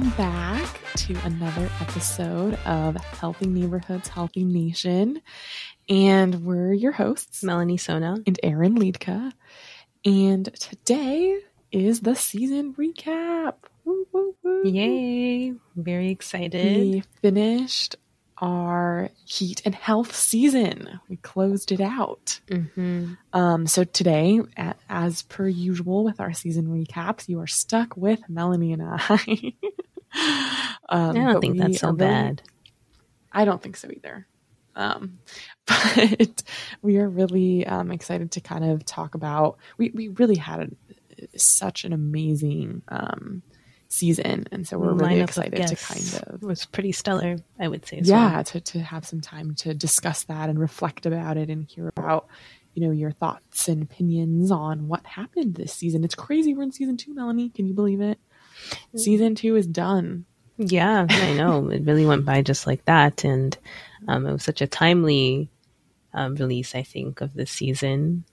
welcome back to another episode of Healthy Neighborhoods, Healthy Nation. And we're your hosts, Melanie Sona and Erin Liedka. And today is the season recap. Woo, woo, woo. Yay! Very excited. We finished our heat and health season. We closed it out. Mm-hmm. Um, so today, as per usual with our season recaps, you are stuck with Melanie and I. um, I don't think that's so really- bad. I don't think so either. Um, but we are really um, excited to kind of talk about. We we really had a, such an amazing um, season, and so we're really Lineup excited to kind of It was pretty stellar. I would say. as yeah well. to, to have some time to discuss that and reflect about it and hear about you know your thoughts and opinions on what happened this season it's crazy we're in season two melanie can you believe it season two is done Yeah, I know. it really went by just like that, and um, it was such a timely um, release. I think of this season.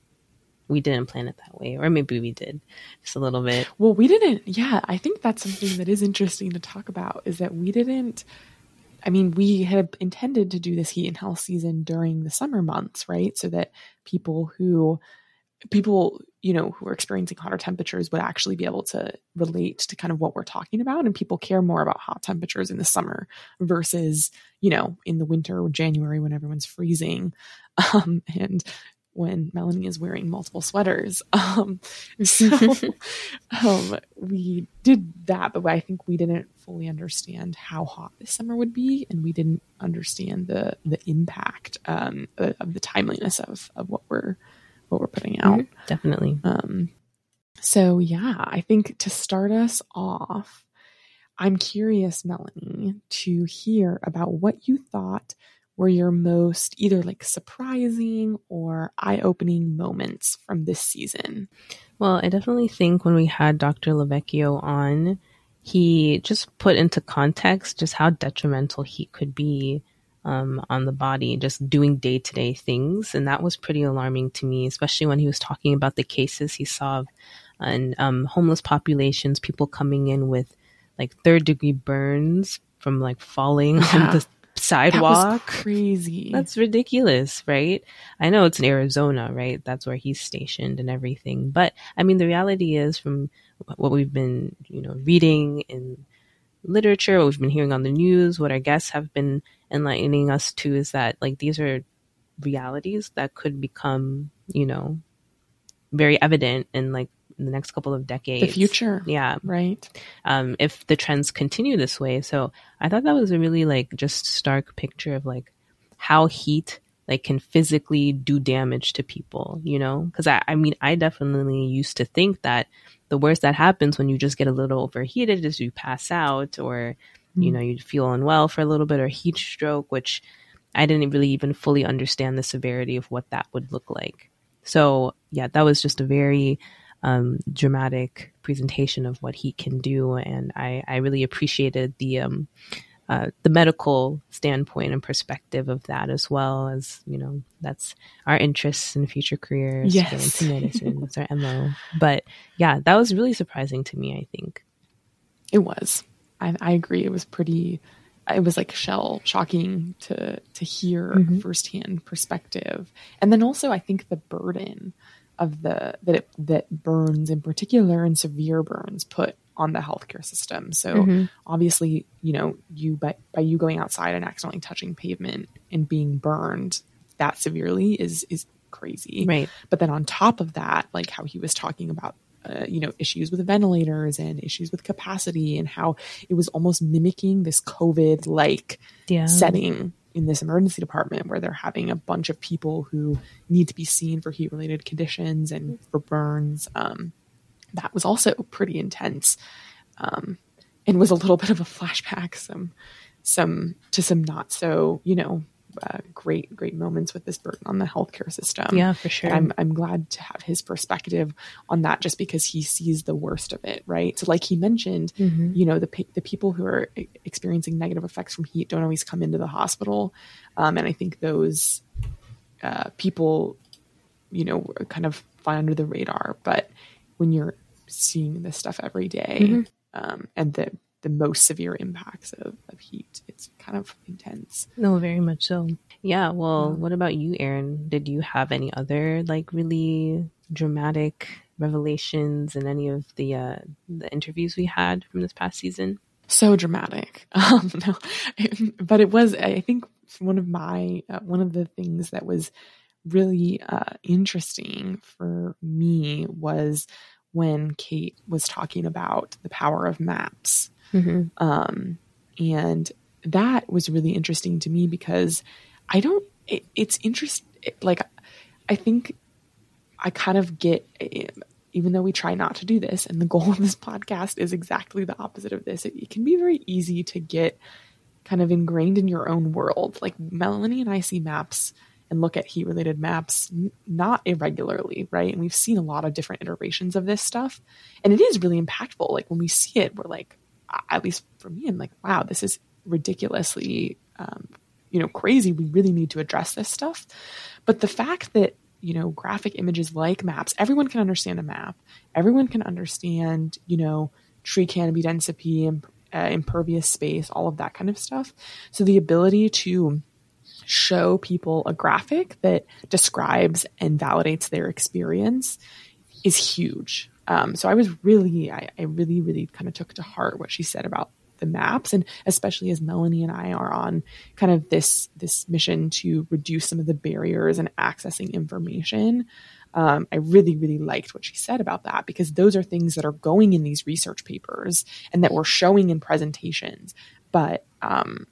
We didn't plan it that way, or maybe we did, just a little bit. well we didn't yeah i think that's something that is interesting to talk about is that we didn't i mean we had intended to do this heat and health season during the summer months right so that people who people you know who are experiencing hotter temperatures would actually be able to relate to kind of what we're talking about and people care more about hot temperatures in the summer versus you know in the winter or january when everyone's freezing um, and when melanie is wearing multiple sweaters. Um, so um, we did that but i think we didn't fully understand how hot this summer would be and we didn't understand the the impact um, of the timeliness of of what we're what we're putting out Definitely. um, so yeah, I think to start us off, I'm curious, Melanie, to hear about what you thought were your most either like surprising or eye-opening moments from this season. Well, I definitely think when we had Dr. Lavecchio on, he just put into context just how detrimental heat could be um, on the body, just doing day to day things. And that was pretty alarming to me, especially when he was talking about the cases he saw of and um, homeless populations, people coming in with like third degree burns from like falling Yeah. on the sidewalk. That crazy. That's ridiculous, right? I know it's in Arizona, right? That's where he's stationed and everything. But I mean, the reality is from what we've been, you know, reading in literature, what we've been hearing on the news, what our guests have been enlightening us to is that like these are realities that could become, you know, very evident in like the next couple of decades. the future. Yeah Right. um, if the trends continue this way. So I thought that was a really like just stark picture of like how heat like can physically do damage to people, you know? Because I, I mean, I definitely used to think that the worst that happens when you just get a little overheated is you pass out or, you Mm. know, you feel unwell for a little bit or heat stroke, which I didn't really even fully understand the severity of what that would look like. So yeah, that was just a very um, dramatic presentation of what he can do, and I, I really appreciated the um, uh, the medical standpoint and perspective of that as well as you know that's our interests and future careers Yes. into medicine that's our mo but yeah that was really surprising to me i think It was. I, I agree. It was pretty. It was like shell shocking to to hear Mhm. firsthand perspective, and then also I think the burden of the that it, that burns in particular and severe burns put on the healthcare system. So Mhm. obviously, you know, you by by you going outside and accidentally touching pavement and being burned that severely is is crazy. right But then on top of that, like how he was talking about, uh, you know, issues with ventilators and issues with capacity and how it was almost mimicking this COVID like yeah setting in this emergency department where they're having a bunch of people who need to be seen for heat related conditions and for burns. Um, that was also pretty intense. Um, and was a little bit of a flashback, some, some to some not so, you know, uh, great, great moments with this burden on the healthcare system. yeah for sure And I'm I'm glad to have his perspective on that, just because he sees the worst of it, right? So, like he mentioned, Mhm. you know, the pe- the people who are experiencing negative effects from heat don't always come into the hospital, um, and I think those uh, people, you know, kind of fly under the radar. But when you're seeing this stuff every day, Mhm. um, and the the most severe impacts of, of heat. It's kind of intense. No, very much so. Yeah. Well, what about you, Erin? Did you have any other like really dramatic revelations in any of the uh, the interviews we had from this past season? So dramatic. Um, no, but it was. I think one of my uh, one of the things that was really uh, interesting for me was when Kate was talking about the power of maps. Mm-hmm. Um, and that was really interesting to me because I don't, it, it's interesting. Like, I think I kind of get, even though we try not to do this, and the goal of this podcast is exactly the opposite of this, it, it can be very easy to get kind of ingrained in your own world. Like, Melanie and I see maps and look at heat related maps n- not irregularly, right? And we've seen a lot of different iterations of this stuff. And it is really impactful. Like when we see it, we're like, at least for me, I'm like, wow, this is ridiculously, um, you know, crazy. We really need to address this stuff. But the fact that, you know, graphic images like maps, everyone can understand a map. Everyone can understand, you know, tree canopy density and uh, impervious space, all of that kind of stuff. So the ability to show people a graphic that describes and validates their experience is huge. Um, so I was really, I, I really, really kind of took to heart what she said about the maps, and especially as Melanie and I are on kind of this this mission to reduce some of the barriers and accessing information. Um, I really, really liked what she said about that because those are things that are going in these research papers and that we're showing in presentations, but um,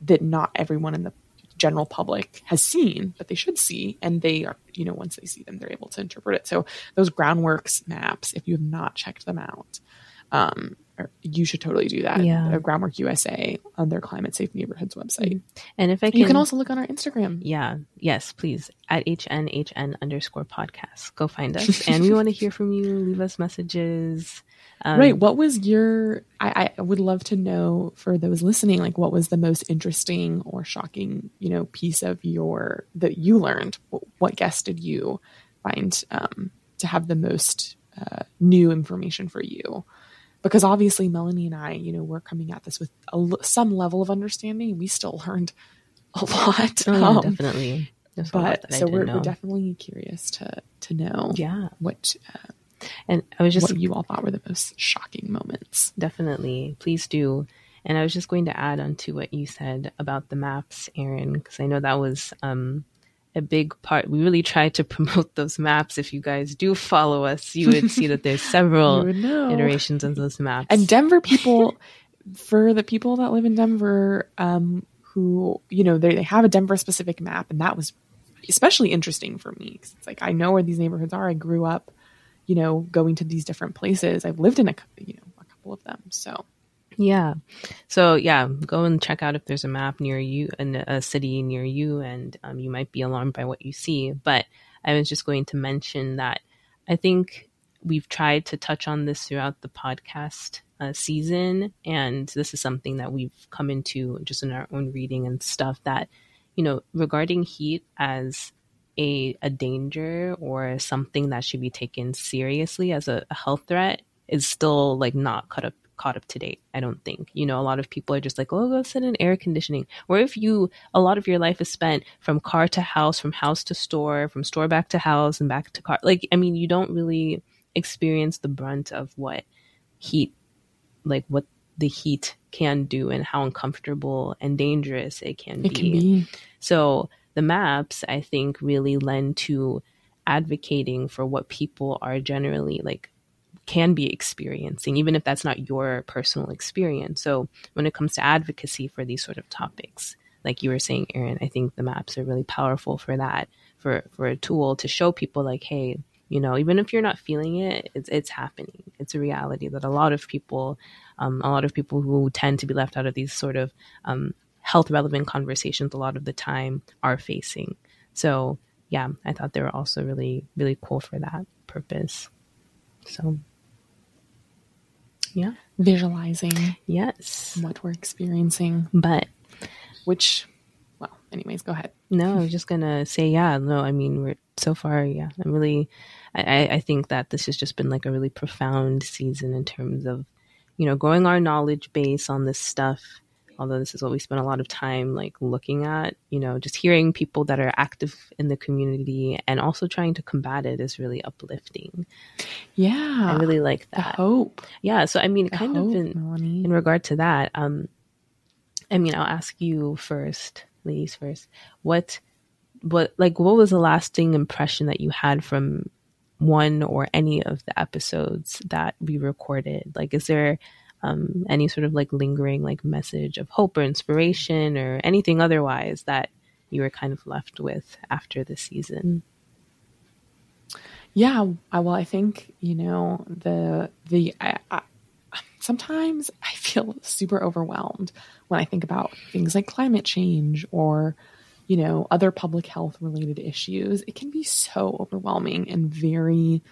that not everyone in the general public has seen, but they should see, and they are, you know, once they see them, they're able to interpret it. So those groundworks maps, if you have not checked them out, um, you should totally do that. Yeah. Groundwork USA on their Climate Safe Neighborhoods website. Mm-hmm. And if I can, you can also look on our Instagram. Yeah. Yes, please. At HNHN underscore podcast. Go find us. and we want to hear from you. Leave us messages. Um, right. What was your, I, I would love to know for those listening, like what was the most interesting or shocking, you know, piece of your, that you learned? What, what guest did you find um, to have the most uh, new information for you? Because obviously Melanie and I, you know, we're coming at this with a, some level of understanding. We still learned a lot. Oh, um, definitely. but so we're, we're, definitely curious to to know yeah what uh, and I was just what you all thought were the most shocking moments. Definitely, please do. And I was just going to add on to what you said about the maps, Erin, because I know that was um, a big part. We really tried to promote those maps. If you guys do follow us, you would see that there's several iterations of those maps. And Denver people, for the people that live in Denver, um, who you know they, they have a Denver specific map, and that was especially interesting for me because it's like I know where these neighborhoods are. I grew up you know, going to these different places. I've lived in a, you know, a couple of them. So, yeah. So, yeah, go and check out if there's a map near you in a city near you, and um, you might be alarmed by what you see. But I was just going to mention that I think we've tried to touch on this throughout the podcast uh, season, and this is something that we've come into just in our own reading and stuff that, you know, regarding heat as a, a danger or something that should be taken seriously as a, a health threat is still like not caught up caught up to date. I don't think. You know, a lot of people are just like, oh, go sit in air conditioning. Or if you, a lot of your life is spent from car to house, from house to store, from store back to house and back to car. Like, I mean, you don't really experience the brunt of what heat, like what the heat can do and how uncomfortable and dangerous it can, it be. can be. So the maps, I think, really lend to advocating for what people are generally like can be experiencing, even if that's not your personal experience. So when it comes to advocacy for these sort of topics, like you were saying, Erin, I think the maps are really powerful for that, for for a tool to show people like, hey, you know, even if you're not feeling it, it's it's happening. It's a reality that a lot of people, um, a lot of people who tend to be left out of these sort of um, health relevant conversations a lot of the time are facing. So yeah, I thought they were also really, really cool for that purpose. So yeah. Visualizing. Yes. What we're experiencing. But which well, anyways, go ahead. No, I was just gonna say, yeah, no, I mean we're so far, yeah. I'm really I, I think that this has just been like a really profound season in terms of you know, growing our knowledge base on this stuff. Although this is what we spend a lot of time like looking at, you know, just hearing people that are active in the community and also trying to combat it is really uplifting. Yeah. I really like The that. hope. Yeah. So I mean, The kind hope, of in, Melanie. in regard to that, um, I mean, I'll ask you first, ladies first. What, what, like, what was the lasting impression that you had from one or any of the episodes that we recorded? Like, is there um, any sort of like lingering like message of hope or inspiration or anything otherwise that you were kind of left with after the season? Yeah, I, well, I think you know the the I, I, sometimes I feel super overwhelmed when I think about things like climate change or you know other public health related issues. It can be so overwhelming and very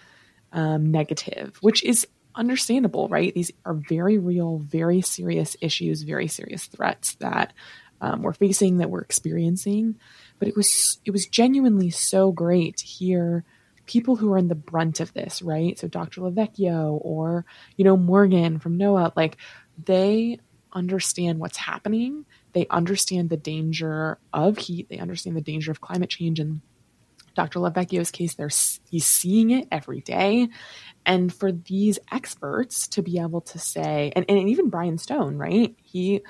um, negative, which is understandable, right? These are very real, very serious issues, very serious threats that um, we're facing, that we're experiencing. But it was it was genuinely so great to hear people who are in the brunt of this, right? So Dr. Lavecchio or, you know, Morgan from NOAA, like they understand what's happening. They understand the danger of heat. They understand the danger of climate change. And Dr. Lavecchio's case, they're, he's seeing it every day. And for these experts to be able to say, and, and even Brian Stone, right? He,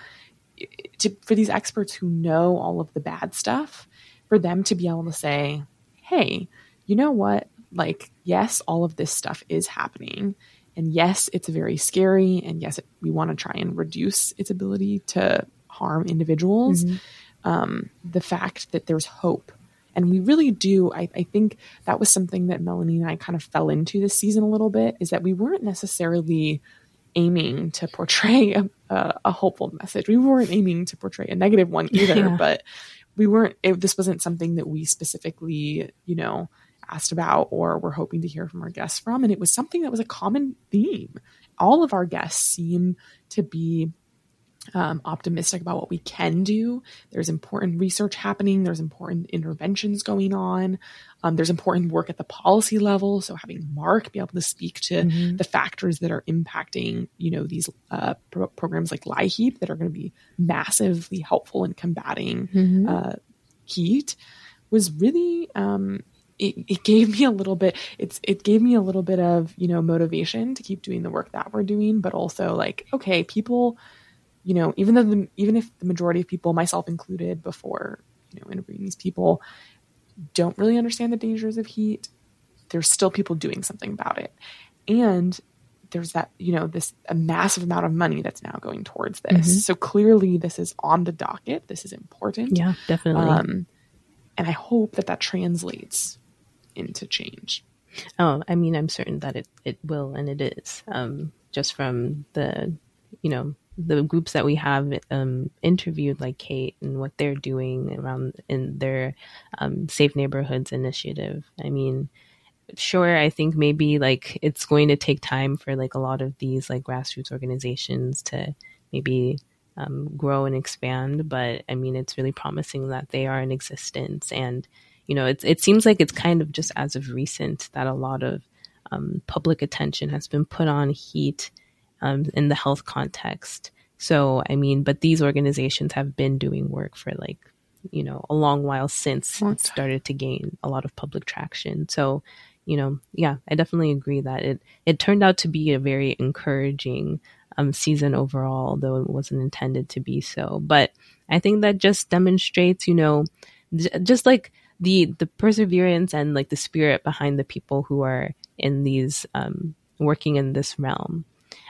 to, for these experts who know all of the bad stuff, for them to be able to say, hey, you know what? Like, yes, all of this stuff is happening. And yes, it's very scary. And yes, it, we want to try and reduce its ability to harm individuals. Um, the fact that there's hope. And we really do. I, I think that was something that Melanie and I kind of fell into this season a little bit is that we weren't necessarily aiming to portray a, a, a hopeful message. We weren't aiming to portray a negative one either, Yeah. but we weren't, it, this wasn't something that we specifically, you know, asked about or were hoping to hear from our guests from. And it was something that was a common theme. All of our guests seem to be um, optimistic about what we can do. There's important research happening. There's important interventions going on. Um, there's important work at the policy level. So having Mark be able to speak to Mhm. the factors that are impacting, you know, these uh, pro- programs like LIHEAP that are going to be massively helpful in combating Mhm. uh, heat was really um, it, it gave me a little bit it's it gave me a little bit of you know motivation to keep doing the work that we're doing but also like okay people you know even though the, even if the majority of people myself included before you know interviewing these people don't really understand the dangers of heat there's still people doing something about it and there's that you know this a massive amount of money that's now going towards this Mhm. so clearly this is on the docket this is important Yeah, definitely. um, and I hope that that translates into change. Oh, I mean, I'm certain that it, it will and it is. Um, just from the, you know, the groups that we have um, interviewed, like Kate, and what they're doing around in their um, Safe Neighborhoods initiative. I mean, sure, I think maybe like it's going to take time for like a lot of these like grassroots organizations to maybe um, grow and expand. But I mean, it's really promising that they are in existence and you know, it, it seems like it's kind of just as of recent that a lot of um, public attention has been put on heat um, in the health context. So, I mean, but these organizations have been doing work for like, you know, a long while since it started to gain a lot of public traction. So, you know, yeah, I definitely agree that it it turned out to be a very encouraging um, season overall, though it wasn't intended to be so. But I think that just demonstrates, you know, j- just like the the perseverance and like the spirit behind the people who are in these um, working in this realm.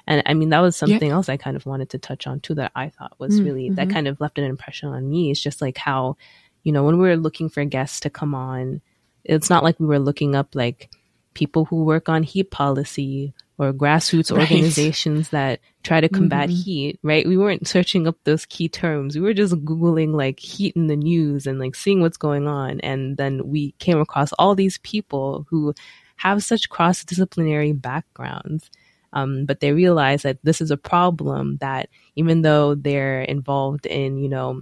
And I mean, that was something else I kind of wanted to touch on too that I thought was Mm, really that mhm. kind of left an impression on me. It's just like how, you know, when we were looking for guests to come on, it's not like we were looking up like people who work on heat policy or grassroots Right. organizations that try to combat Mhm. heat, right? We weren't searching up those key terms. We were just Googling like heat in the news and like seeing what's going on. And then we came across all these people who have such cross disciplinary backgrounds. Um, but they realize that this is a problem that even though they're involved in, you know,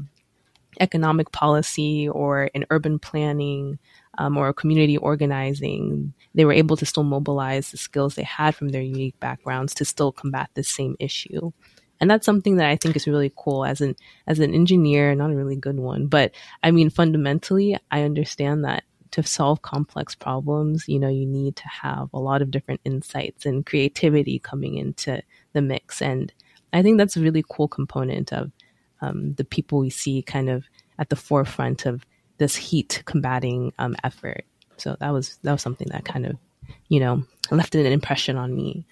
economic policy or in urban planning um, or community organizing, they were able to still mobilize the skills they had from their unique backgrounds to still combat this same issue. And that's something that I think is really cool as an as an engineer, not a really good one, but I mean fundamentally I understand that to solve complex problems, you know, you need to have a lot of different insights and creativity coming into the mix. And I think that's a really cool component of um, the people we see kind of at the forefront of this heat combating um, effort. So that was that was something that kind of, you know, left an impression on me.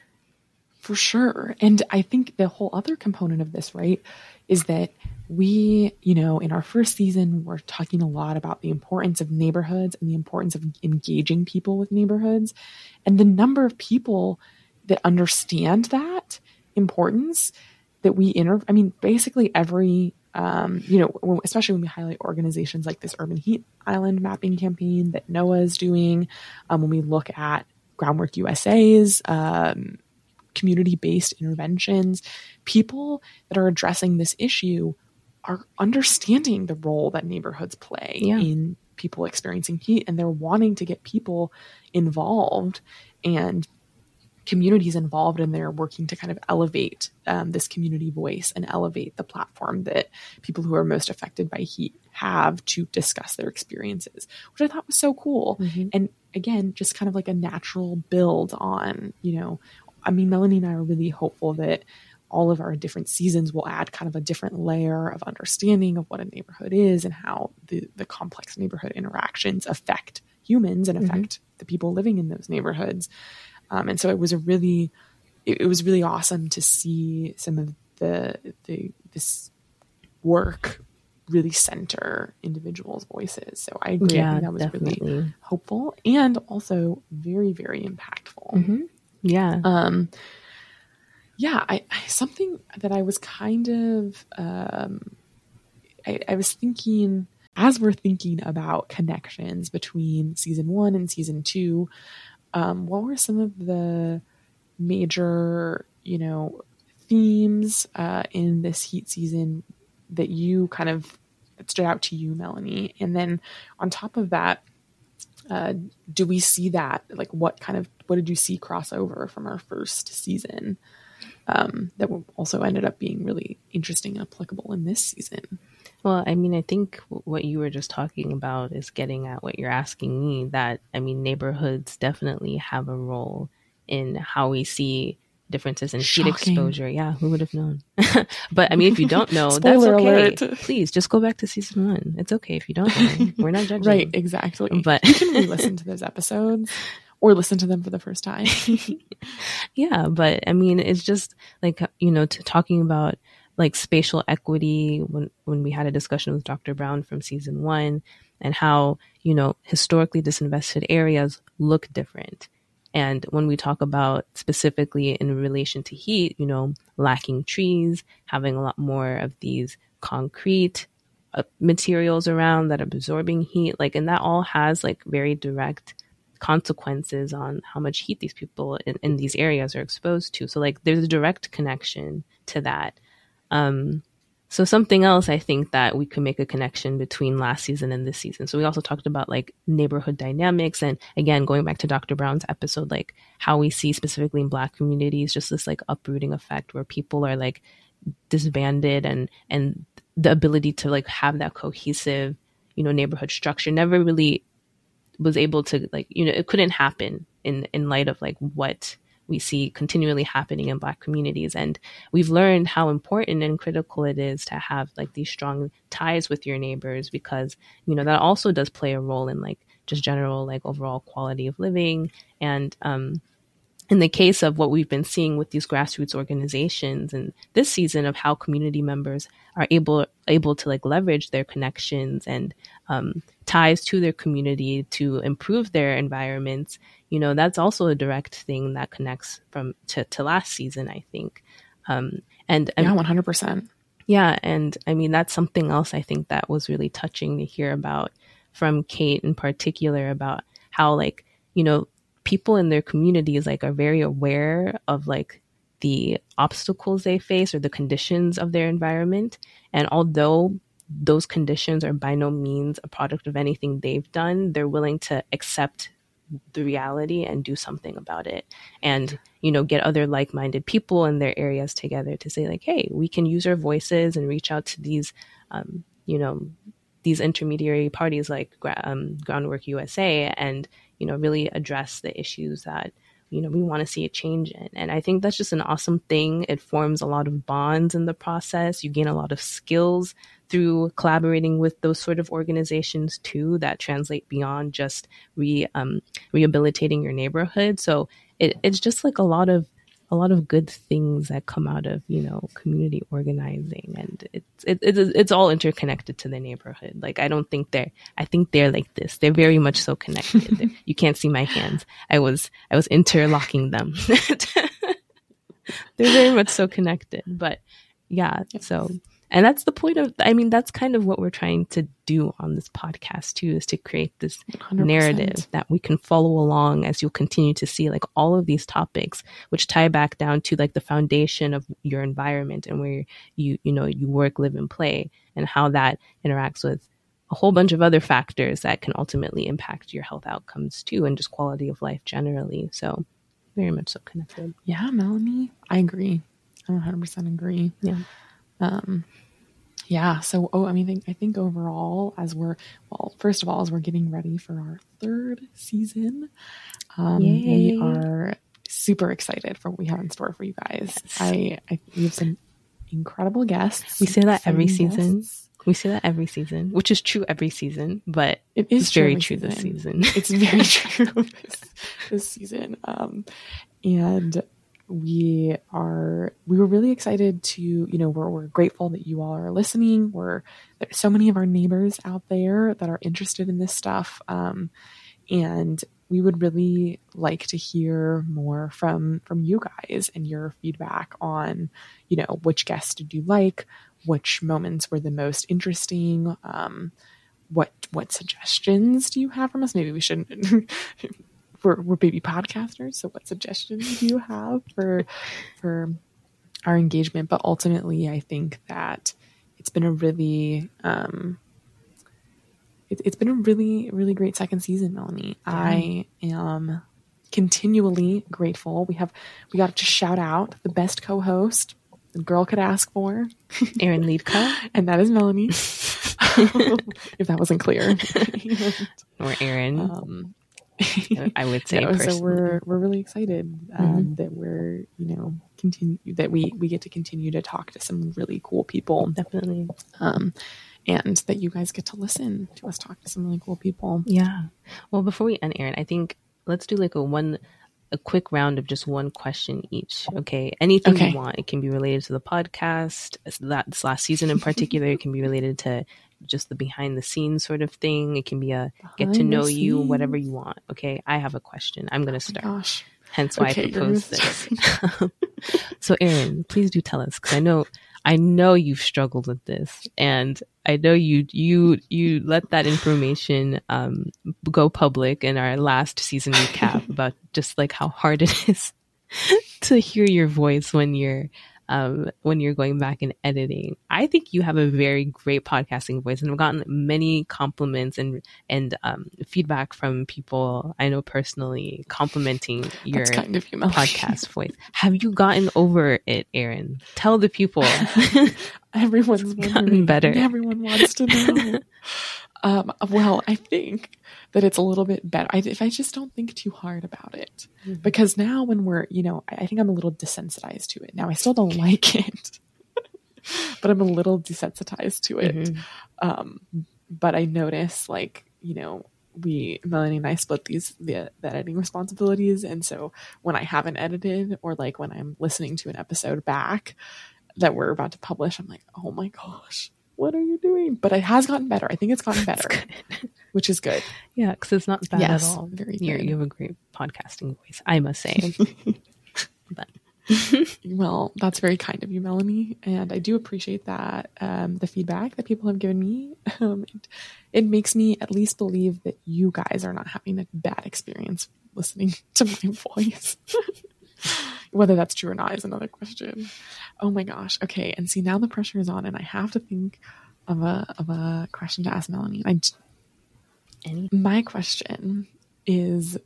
For sure. And I think the whole other component of this, right, is that we, you know, in our first season, we're talking a lot about the importance of neighborhoods and the importance of engaging people with neighborhoods. And the number of people that understand that importance that we inter, I mean, basically every um, you know, especially when we highlight organizations like this Urban Heat Island mapping campaign that NOAA is doing, um, when we look at Groundwork USA's um, community based interventions, people that are addressing this issue are understanding the role that neighborhoods play yeah. in people experiencing heat and they're wanting to get people involved and communities involved and they're working to kind of elevate um, this community voice and elevate the platform that people who are most affected by heat have to discuss their experiences which i thought was so cool mm-hmm. and again just kind of like a natural build on you know i mean melanie and i are really hopeful that all of our different seasons will add kind of a different layer of understanding of what a neighborhood is and how the, the complex neighborhood interactions affect humans and mm-hmm. affect mm-hmm. the people living in those neighborhoods um, and so it was a really, it, it, was really awesome to see some of the, the, this work really center individuals' voices. So I agree. Yeah, I think that was definitely. really hopeful and also very, very impactful. Mm-hmm. Yeah. Um, yeah, I, I, something that I was kind of, um, I, I was thinking as we're thinking about connections between season one and season two, um, what were some of the major, you know, themes uh, in this heat season that you kind of that stood out to you, Melanie? And then on top of that, uh, do we see that? Like, what kind of what did you see crossover from our first season um, that also ended up being really interesting and applicable in this season? Well, I mean, I think what you were just talking about is getting at what you're asking me. That, I mean, neighborhoods definitely have a role in how we see differences in Shocking. heat exposure. Yeah, who would have known? but I mean, if you don't know, that's okay. Alert. Please just go back to season one. It's okay if you don't know. We're not judging. right, exactly. But you can re-listen to those episodes or listen to them for the first time. yeah, but I mean, it's just like you know, to talking about like spatial equity when when we had a discussion with Dr. Brown from season 1 and how, you know, historically disinvested areas look different. And when we talk about specifically in relation to heat, you know, lacking trees, having a lot more of these concrete uh, materials around that absorbing heat, like, and that all has like very direct consequences on how much heat these people in, in these areas are exposed to. So, like, there's a direct connection to that. Um, so something else I think that we could make a connection between last season and this season. So we also talked about like neighborhood dynamics and again going back to Dr. Brown's episode like how we see specifically in black communities just this like uprooting effect where people are like disbanded and and the ability to like have that cohesive, you know, neighborhood structure never really was able to like, you know, it couldn't happen in in light of like what we see continually happening in black communities. And we've learned how important and critical it is to have like these strong ties with your neighbors because you know that also does play a role in like just general like overall quality of living. And um in the case of what we've been seeing with these grassroots organizations and this season of how community members are able able to like leverage their connections and um, ties to their community to improve their environments you know that's also a direct thing that connects from to, to last season i think. Um, and yeah 100% yeah and i mean that's something else i think that was really touching to hear about from kate in particular about how like you know people in their communities like are very aware of like the obstacles they face or the conditions of their environment. And although those conditions are by no means a product of anything they've done, they're willing to accept the reality and do something about it and you know get other like-minded people in their areas together to say like hey we can use our voices and reach out to these um, you know these intermediary parties like um, groundwork usa and you know really address the issues that you know we want to see a change in. And i think that's just an awesome thing. It forms a lot of bonds in the process. You gain a lot of skills through collaborating with those sort of organizations too that translate beyond just re um, rehabilitating your neighborhood. So it, it's just like a lot of a lot of good things that come out of you know community organizing. And it's it, it, it's all interconnected to the neighborhood. Like i don't think they're i think they're like this. They're very much so connected. You can't see my hands. I was i was interlocking them. They're very much so connected. But yeah so and that's the point of i mean that's kind of what we're trying to do on this podcast too is to create this 100%. narrative that we can follow along as you'll continue to see like all of these topics which tie back down to like the foundation of your environment and where you you know you work live and play and how that interacts with a whole bunch of other factors that can ultimately impact your health outcomes too and just quality of life generally. So very much so connected. Yeah melanie i agree. I 100% agree. Yeah. Um, yeah. So, oh, I mean, I think overall, as we're, well, first of all, as we're getting ready for our third season, um, we are super excited for what we have in store for you guys. Yes. I, I, we have some incredible guests. We say that every season. Guests. We say that every season, which is true every season, but it is true very true season. this season. It's very true this, this season. Um, and we are we were really excited to you know we're, we're grateful that you all are listening. We're there's so many of our neighbors out there that are interested in this stuff um, and we would really like to hear more from from you guys and your feedback on you know which guests did you like which moments were the most interesting um, what what suggestions do you have from us? Maybe we shouldn't we're, we're baby podcasters. So what suggestions do you have for, for our engagement? But ultimately, I think that it's been a really, um, it, has been a really, really great second season, Melanie. Yeah. I am continually grateful. We have, we got to shout out the best co-host the girl could ask for. Erin Liedka. and that is Melanie. if that wasn't clear. or Erin. Um, I would say. so we're we're really excited um, mm-hmm. that we're you know continue that we we get to continue to talk to some really cool people. Definitely. Um, and that you guys get to listen to us talk to some really cool people. Yeah. Well, before we end, Erin, I think let's do like a one a quick round of just one question each. Okay. Anything okay. you want. It can be related to the podcast, that this last season in particular. it can be related to just the behind the scenes sort of thing. It can be a behind get to know you, whatever you want. Okay. I have a question. I'm going to oh start. gosh. Hence why okay, I proposed this. so, Erin, please do tell us because I know I know you've struggled with this, and I know you you you let that information um, go public in our last season recap about just like how hard it is to hear your voice when you're um, when you're going back and editing. I think you have a very great podcasting voice, and I've gotten many compliments and and um, feedback from people I know personally complimenting your kind of podcast voice. Have you gotten over it, Erin? Tell the people. Everyone's gotten better. Everyone wants to know. Um, well, I think that it's a little bit better I, if I just don't think too hard about it. Mm-hmm. Because now, when we're, you know, I, I think I'm a little desensitized to it. Now, I still don't like it, but I'm a little desensitized to it. Mm-hmm. Um, but I notice, like, you know, we Melanie and I split these the, the, editing responsibilities, and so when I haven't edited or like when I'm listening to an episode back that we're about to publish, I'm like, oh my gosh, what are you doing? But it has gotten better. I think it's gotten better, which is good. Yeah, because it's not bad yes, at all. Very you you have a great podcasting voice, I must say. but well, that's very kind of you, Melanie, and I do appreciate that. Um, the feedback that people have given me, um, it, it makes me at least believe that you guys are not having a bad experience listening to my voice. Whether that's true or not is another question. Oh my gosh. Okay. And see, now the pressure is on, and I have to think of a of a question to ask Melanie. I, my question is,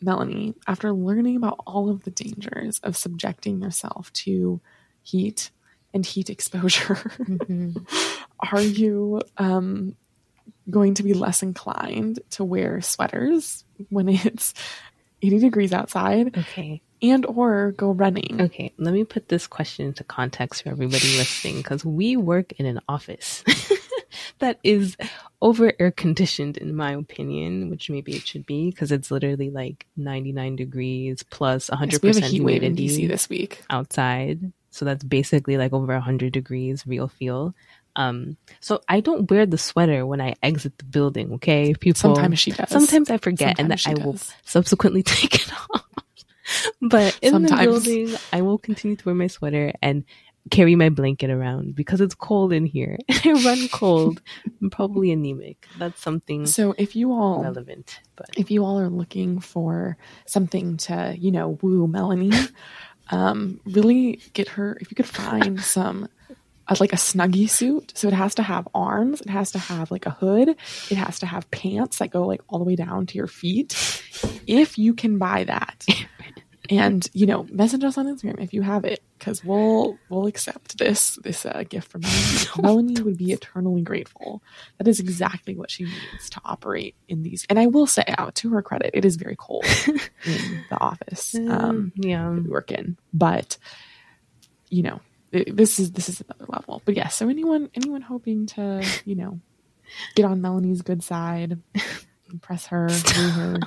Melanie, after learning about all of the dangers of subjecting yourself to heat and heat exposure, Mm-hmm. are you um, going to be less inclined to wear sweaters when it's 80 degrees outside Okay. And or go running? Okay. Let me put this question into context for everybody listening because we work in an office that is over air conditioned, in my opinion, which maybe it should be because it's literally like 99 degrees plus 100% Yes, we have a heat wave in DC this week. outside. So that's basically like over 100 degrees real feel. Um, so I don't wear the sweater when I exit the building. Okay, people. Sometimes she does. Sometimes I forget, and Sometimes she I will subsequently take it off. But in Sometimes. the building, I will continue to wear my sweater and carry my blanket around because it's cold in here. I run cold. I'm probably anemic. That's something So if you all relevant. But if you all are looking for something to, you know, woo Melanie, um, really get her if you could find some uh, like a snuggie suit. So it has to have arms, it has to have like a hood, it has to have pants that go like all the way down to your feet. If you can buy that. And you know, message us on Instagram if you have it, because we'll we'll accept this this uh, gift from Melanie. Melanie would be eternally grateful. That is exactly what she needs to operate in these. And I will say, out to her credit, it is very cold in the office um, yeah. that we work in. But you know, it- this is this is another level. But yes, so anyone anyone hoping to you know get on Melanie's good side, impress her, her.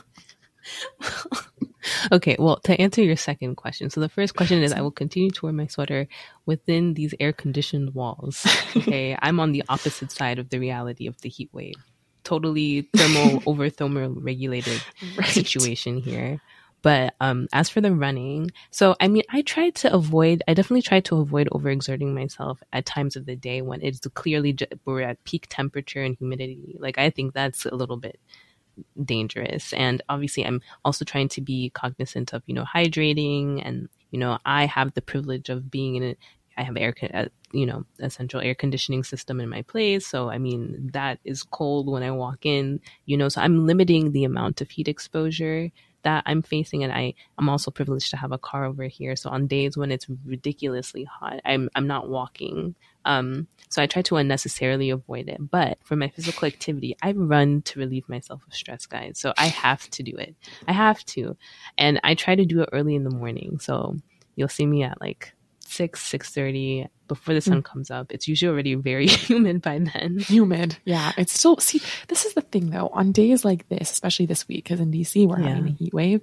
Okay, well, to answer your second question, so the first question is I will continue to wear my sweater within these air conditioned walls. Okay, I'm on the opposite side of the reality of the heat wave. Totally thermal over thermal regulated Right. situation here. But um, as for the running, so I mean, I tried to avoid. I definitely tried to avoid overexerting myself at times of the day when it's clearly we're at peak temperature and humidity. Like I think that's a little bit dangerous. And obviously, I'm also trying to be cognizant of you know hydrating, and you know I have the privilege of being in a I have air, uh, you know, a central air conditioning system in my place. So, I mean, that is cold when I walk in, you know, so I'm limiting the amount of heat exposure that I'm facing. And I, I'm also privileged to have a car over here. So on days when it's ridiculously hot, I'm, I'm not walking. Um, so I try to unnecessarily avoid it. But for my physical activity, I run to relieve myself of stress, guys. So I have to do it. I have to. And I try to do it early in the morning. So you'll see me at like six, six thirty before the sun mm. comes up. It's usually already very humid by then. humid. Yeah, it's still see. This is the thing though. On days like this, especially this week, because in DC we're having a heat wave.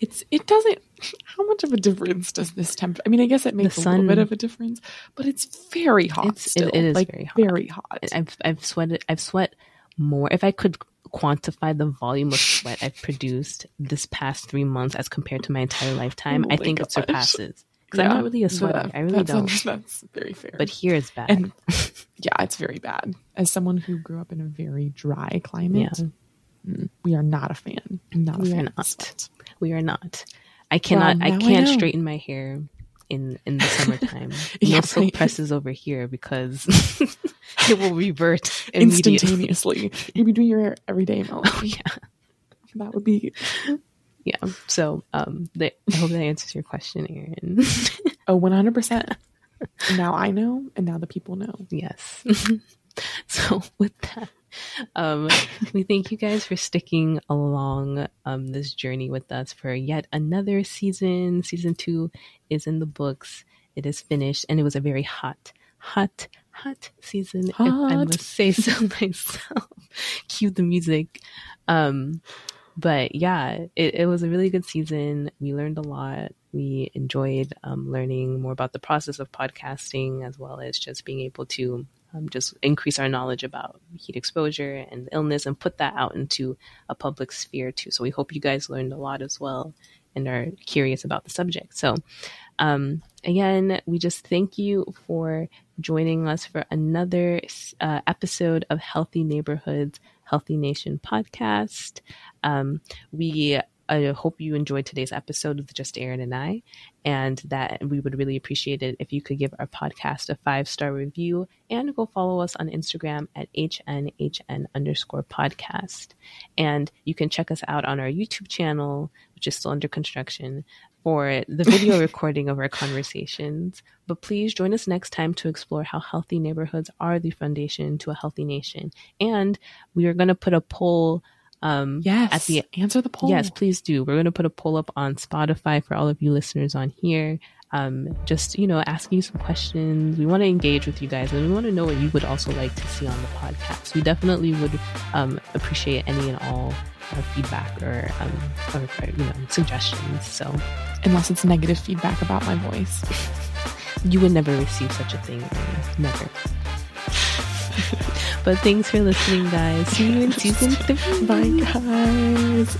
It's it doesn't. How much of a difference does this temp? I mean, I guess it makes a little bit of a difference, but it's very hot. It's- it- it is like, very hot. Very hot. I've I've sweated I've sweat more. If I could quantify the volume of sweat I've produced this past three months as compared to my entire lifetime, Oh I think it surpasses. Because I'm not really a sweater. Yeah, I really that's don't. that's very fair. But here it's bad. and yeah, it's very bad. As someone who grew up in a very dry climate, Yeah. mm, we are not a fan. Not a We are fan. of not. we are not. I cannot. Well, I can't know. straighten my hair in in the summertime. Yeah, no right. presses over here because it will revert instantaneously. You'd be doing your hair every day, Melanie. Oh yeah. That would be yeah. So um the, i hope that answers your question erin Oh, 100%. now I know, and now the people know. yes. So with that um we thank you guys for sticking along um this journey with us for yet another season. Season two is in the books. It is finished and it was a very hot hot hot season if i Hot. must say so myself. Cue the music. Um but yeah, it, it was a really good season. We learned a lot. We enjoyed um, learning more about the process of podcasting, as well as just being able to um, just increase our knowledge about heat exposure and illness and put that out into a public sphere too. So we hope you guys learned a lot as well and are curious about the subject. So um, again, we just thank you for joining us for another uh, episode of Healthy Neighborhoods, Healthy Nation podcast. Um, we I hope you enjoyed today's episode with just Erin and I, and that we would really appreciate it if you could give our podcast a five star review and go follow us on Instagram at HNHN underscore podcast. And you can check us out on our YouTube channel, which is still under construction, for the video recording of our conversations. But please join us next time to explore how healthy neighborhoods are the foundation to a healthy nation. And we are going to put a poll. Um, yes. At the answer the poll. Yes, please do. We're going to put a poll up on Spotify for all of you listeners on here. Um, just you know, asking you some questions. We want to engage with you guys, and we want to know what you would also like to see on the podcast. We definitely would um, appreciate any and all uh, feedback or, um, or, you know suggestions. So, unless it's negative feedback about my voice, you would never receive such a thing. Never. but thanks for listening, guys. See you in season three. Bye, guys.